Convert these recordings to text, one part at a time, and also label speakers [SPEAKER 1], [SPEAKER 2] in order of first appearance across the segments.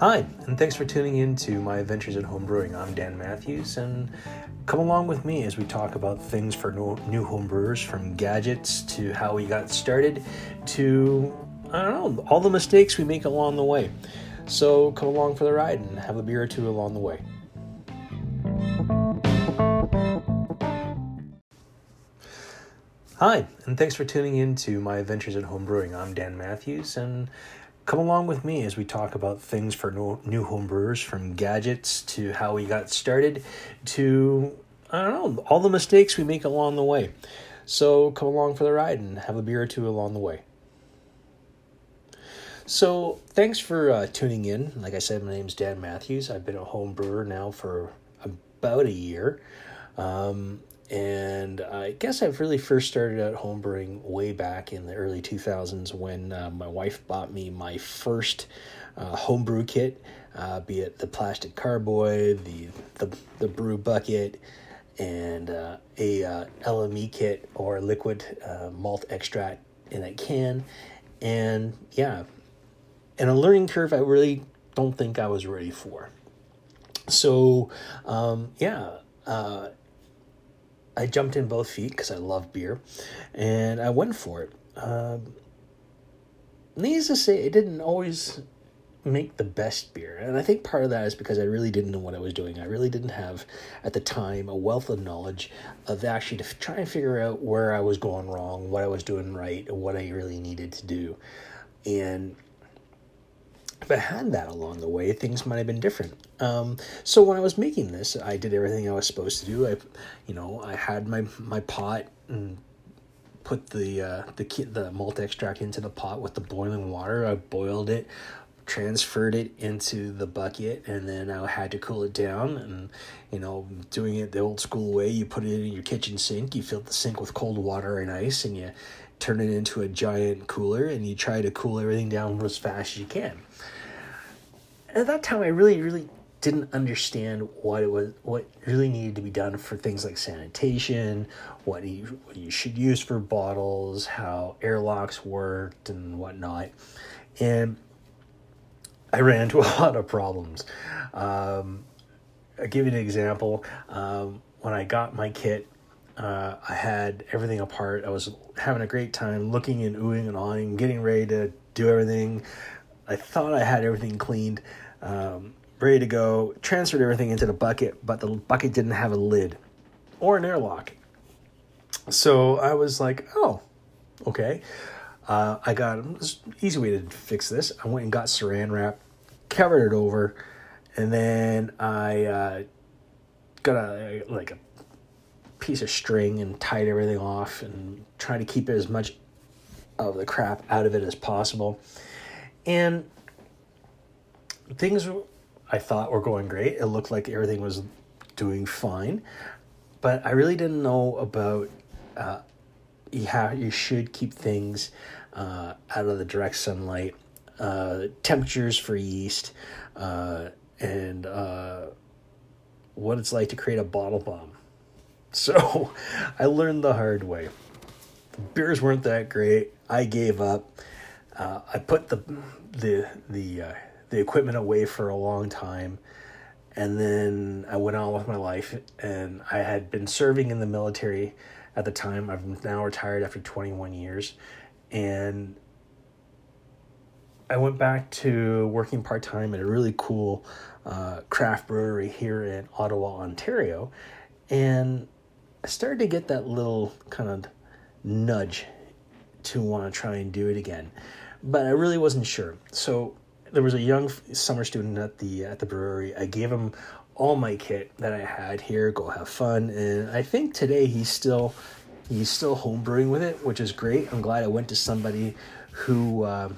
[SPEAKER 1] Hi, and thanks for tuning in to my adventures at homebrewing. I'm Dan Matthews, and come along with me as we talk about things for new homebrewers from gadgets to how we got started to, I don't know, all the mistakes we make along the way. So come along for the ride and have a beer or two along the way. Hi, and thanks for tuning in to my adventures at homebrewing. I'm Dan Matthews, and come along with me as we talk about things for new homebrewers from gadgets to how we got started to, I don't know, all the mistakes we make along the way. So come along for the ride and have a beer or two along the way. So, thanks for uh, tuning in. Like I said, my name is Dan Matthews. I've been a home brewer now for about a year. Um, and I guess I've really first started out homebrewing way back in the early 2000s when uh, my wife bought me my first uh, homebrew kit, uh, be it the plastic carboy, the the, the brew bucket, and uh, a uh, LME kit or liquid uh, malt extract in a can, and yeah, and a learning curve I really don't think I was ready for. So um, yeah. I jumped in both feet because I love beer, and I went for it. Um, needless to say, it didn't always make the best beer, and I think part of that is because I really didn't know what I was doing. I really didn't have, at the time, a wealth of knowledge of actually to try and figure out where I was going wrong, what I was doing right, what I really needed to do, and if I had that along the way, things might have been different. Um, so when I was making this, I did everything I was supposed to do. I, you know, I had my my pot and put the uh, the the malt extract into the pot with the boiling water. I boiled it, transferred it into the bucket, and then I had to cool it down. And you know, doing it the old school way, you put it in your kitchen sink. You fill the sink with cold water and ice, and you turn it into a giant cooler, and you try to cool everything down as fast as you can at that time, I really, really didn't understand what it was, what really needed to be done for things like sanitation, what you, what you should use for bottles, how airlocks worked, and whatnot. And I ran into a lot of problems. Um, I'll give you an example. Um, when I got my kit, uh, I had everything apart. I was having a great time looking and oohing and awing, getting ready to do everything. I thought I had everything cleaned um, ready to go. Transferred everything into the bucket, but the bucket didn't have a lid or an airlock. So I was like, oh, okay. Uh, I got an easy way to fix this. I went and got saran wrap, covered it over, and then I uh, got a like a piece of string and tied everything off and tried to keep as much of the crap out of it as possible. And things I thought were going great. It looked like everything was doing fine, but I really didn't know about uh, you have you should keep things uh, out of the direct sunlight, uh, temperatures for yeast, uh, and uh, what it's like to create a bottle bomb. So I learned the hard way. The beers weren't that great. I gave up. Uh, I put the the the the equipment away for a long time. And then I went on with my life, and I had been serving in the military at the time. I'm now retired after 21 years. And I went back to working part time at a really cool uh, craft brewery here in Ottawa, Ontario. And I started to get that little kind of nudge to want to try and do it again. But I really wasn't sure. So there was a young summer student at the at the brewery. I gave him all my kit that I had here. Go have fun, and I think today he's still he's still homebrewing with it, which is great. I'm glad I went to somebody who uh,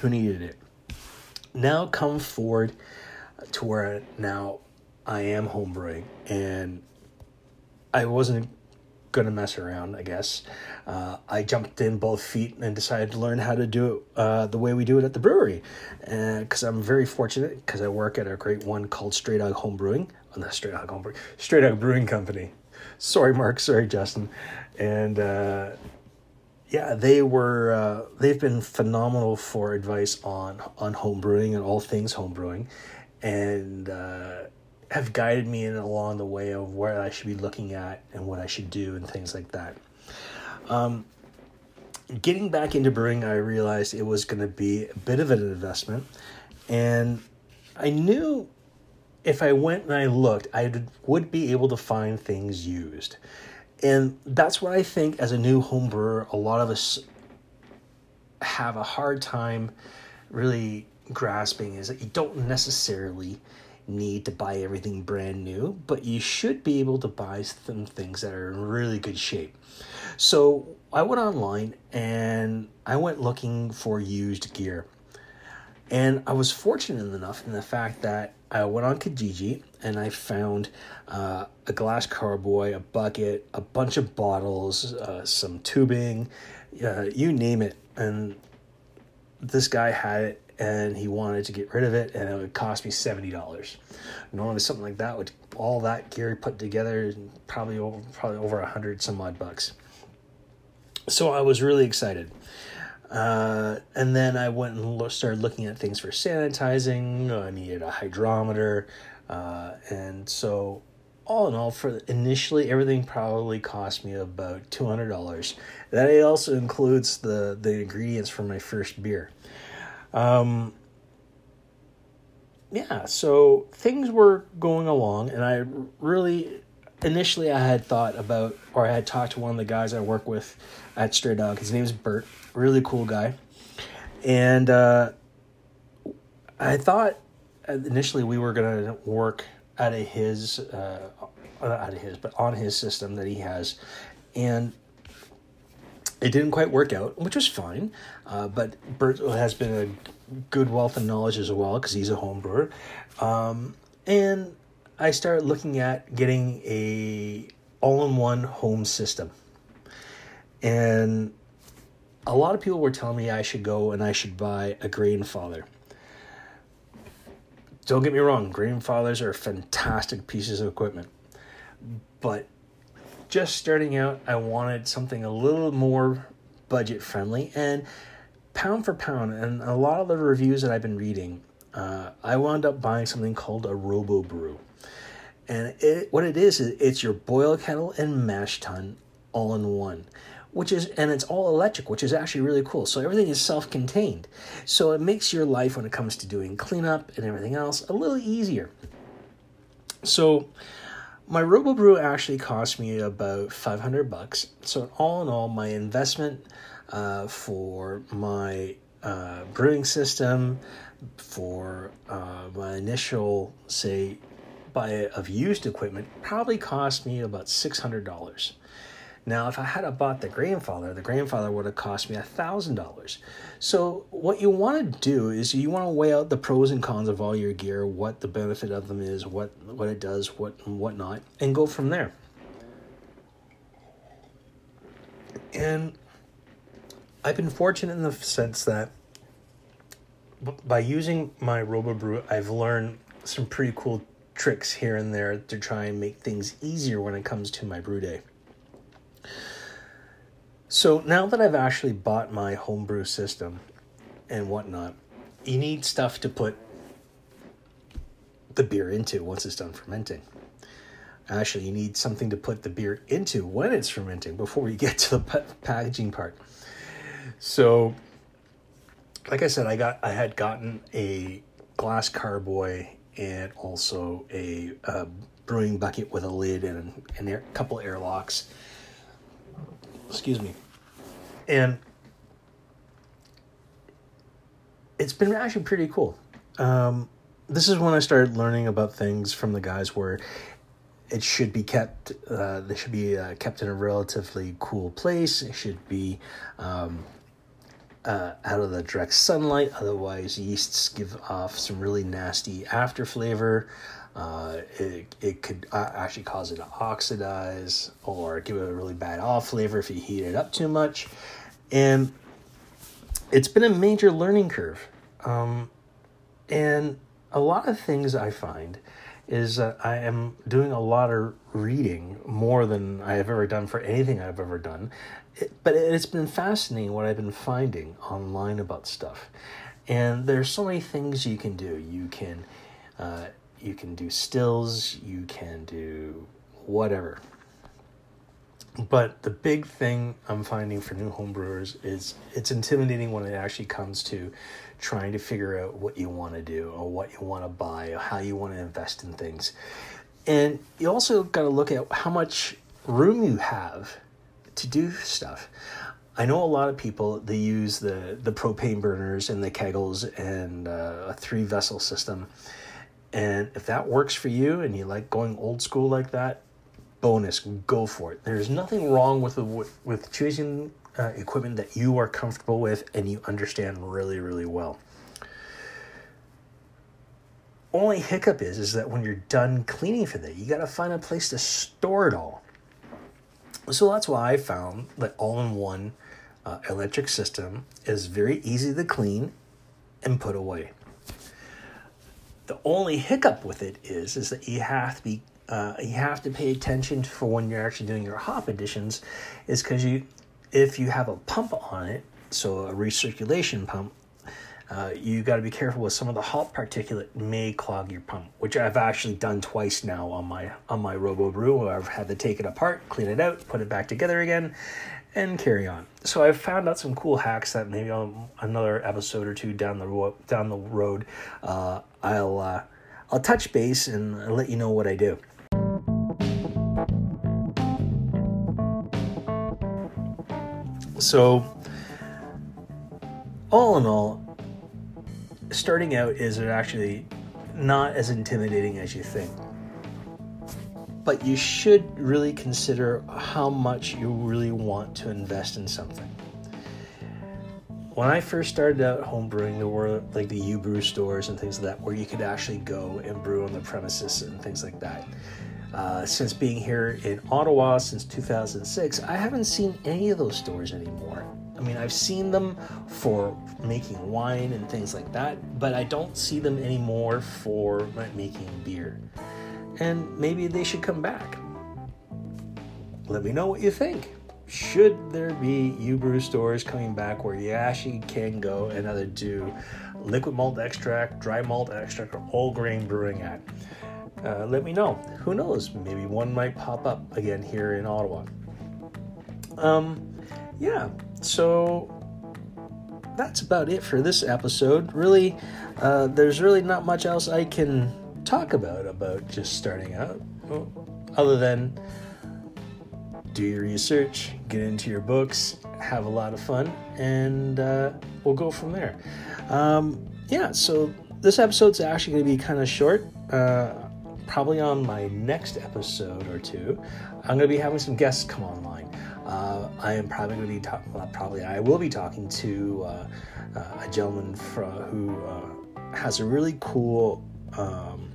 [SPEAKER 1] who needed it. Now come forward to where now I am homebrewing, and I wasn't gonna mess around, I guess. Uh, I jumped in both feet and decided to learn how to do it uh, the way we do it at the brewery. Because I'm very fortunate because I work at a great one called Stray Dog Home Brewing. Oh, not Stray Dog Home Brewing, Stray Dog Brewing Company. Sorry, Mark. Sorry, Justin. And uh, yeah, they were uh, they've been phenomenal for advice on on home brewing and all things home brewing, and uh, have guided me in along the way of where I should be looking at and what I should do and things like that. Um, getting back into brewing, I realized it was going to be a bit of an investment, and I knew if I went and I looked, I would be able to find things used. And that's what I think as a new home brewer, a lot of us have a hard time really grasping is that you don't necessarily need to buy everything brand new, but you should be able to buy some things that are in really good shape. So I went online and I went looking for used gear. And I was fortunate enough in the fact that I went on Kijiji and I found uh, a glass carboy, a bucket, a bunch of bottles, uh, some tubing, uh, you name it. And this guy had it and he wanted to get rid of it and it would cost me $70. Normally something like that would all that gear put together probably over probably over a hundred some odd bucks. So I was really excited. Uh, and then I went and started looking at things for sanitizing. I needed a hydrometer. Uh, and so, all in all, for initially, everything probably cost me about $200. That also includes the, the ingredients for my first beer. Um, yeah, so things were going along, and I really initially I had thought about, or I had talked to one of the guys I work with at Stray Dog. His name is Bert, really cool guy, and uh, I thought initially we were gonna work out of his, uh, not out of his, but on his system that he has, and it didn't quite work out, which was fine. Uh, but Bert has been a good wealth of knowledge as well because he's a home brewer. Um, and I started looking at getting a all-in-one home system. And a lot of people were telling me I should go and I should buy a Grainfather. Don't get me wrong, Grainfathers are fantastic pieces of equipment. But just starting out, I wanted something a little more budget friendly and pound for pound. And a lot of the reviews that I've been reading, uh, I wound up buying something called a Robo Brew. And it, what it is, is it's your boil kettle and mash tun all in one which is and it's all electric which is actually really cool so everything is self-contained so it makes your life when it comes to doing cleanup and everything else a little easier so my RoboBrew actually cost me about 500 bucks. So all in all, my investment uh, for my uh, brewing system, for uh, my initial, say, buy of used equipment, probably cost me about $600. Now, if I had bought the Grainfather, the Grainfather would have cost me a thousand dollars. So, what you want to do is you want to weigh out the pros and cons of all your gear, what the benefit of them is, what what it does, what whatnot, and go from there. And I've been fortunate in the sense that by using my RoboBrew, I've learned some pretty cool tricks here and there to try and make things easier when it comes to my brew day. So now that I've actually bought my homebrew system and whatnot, you need stuff to put the beer into once it's done fermenting. Actually, you need something to put the beer into when it's fermenting before you get to the packaging part. So, like I said, I got I had gotten a glass carboy and also a, a brewing bucket with a lid and, and a couple airlocks excuse me. And it's been actually pretty cool. Um, this is when I started learning about things from the guys where it should be kept. Uh, they should be uh, kept in a relatively cool place. It should be um, uh, out of the direct sunlight. Otherwise, yeasts give off some really nasty after flavor. Uh, it, it could uh, actually cause it to oxidize or give it a really bad off flavor if you heat it up too much. And it's been a major learning curve. Um, and a lot of things I find is that I am doing a lot of reading more than I have ever done for anything I've ever done. It, but it's been fascinating what I've been finding online about stuff. And there's so many things you can do. You can uh, you can do stills, you can do whatever. But the big thing I'm finding for new homebrewers is it's intimidating when it actually comes to trying to figure out what you want to do or what you want to buy or how you want to invest in things. And you also got to look at how much room you have to do stuff. I know a lot of people they use the the propane burners and the keggles and uh, a three vessel system. And if that works for you and you like going old school like that, bonus, go for it. There's nothing wrong with the, with choosing uh, equipment that you are comfortable with and you understand really, really well. Only hiccup is is that when you're done cleaning for that, you got to find a place to store it all. So that's why I found that all-in-one uh, electric system is very easy to clean and put away. The only hiccup with it is is that you have to be uh, you have to pay attention for when you're actually doing your hop additions, is because you if you have a pump on it, so a recirculation pump, uh, you got to be careful with some of the hop particulate may clog your pump, which I've actually done twice now on my on my Robo Brew. Where I've had to take it apart, clean it out, put it back together again, and carry on. So I've found out some cool hacks that maybe on another episode or two down the ro- down the road, uh, I'll uh, I'll touch base and let you know what I do. So, all in all, starting out is actually not as intimidating as you think. But you should really consider how much you really want to invest in something. When I first started out homebrewing, there were like the U-Brew stores and things like that where you could actually go and brew on the premises and things like that. Uh, since being here in Ottawa since 2006, I haven't seen any of those stores anymore. I mean, I've seen them for making wine and things like that, but I don't see them anymore for making beer. And maybe they should come back. Let me know what you think. Should there be U-Brew stores coming back where you actually can go and either do liquid malt extract, dry malt extract, or whole grain brewing at? Uh, let me know. Who knows? Maybe one might pop up again here in Ottawa. Um, yeah, so that's about it for this episode. Really, uh, there's really not much else I can talk about about just starting out, other than do your research, get into your books, have a lot of fun, and uh, we'll go from there. Um, yeah, so this episode's actually going to be kind of short. Uh, probably on my next episode or two, I'm going to be having some guests come online. Uh, I am probably going to be talking, well, probably I will be talking to uh, uh, a gentleman who uh, has a really cool um,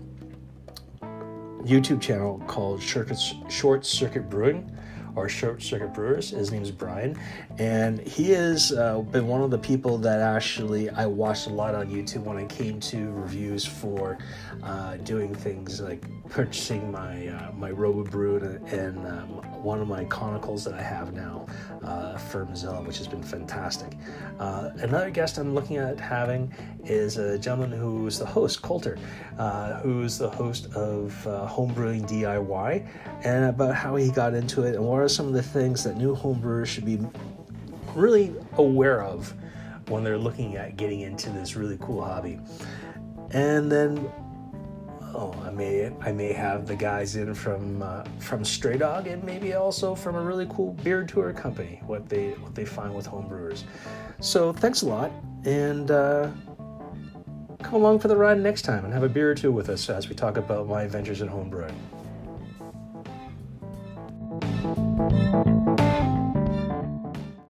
[SPEAKER 1] YouTube channel called Short Circuit Brewing our short circuit brewers. His name is Brian, and he has uh, been one of the people that actually I watched a lot on YouTube when I came to reviews for uh, doing things like purchasing my uh, my Robo Brew and, and um, one of my conicals that I have now uh, FermZilla, which has been fantastic. Uh, another guest I'm looking at having is a gentleman who's the host, Coulter, uh, who's the host of Homebrewing DIY, and about how he got into it and what are some of the things that new homebrewers should be really aware of when they're looking at getting into this really cool hobby. And then oh, I may I may have the guys in from uh, from Stray Dog and maybe also from a really cool beer tour company. What they what they find with homebrewers. So thanks a lot, and uh, come along for the ride next time and have a beer or two with us as we talk about my adventures in homebrewing.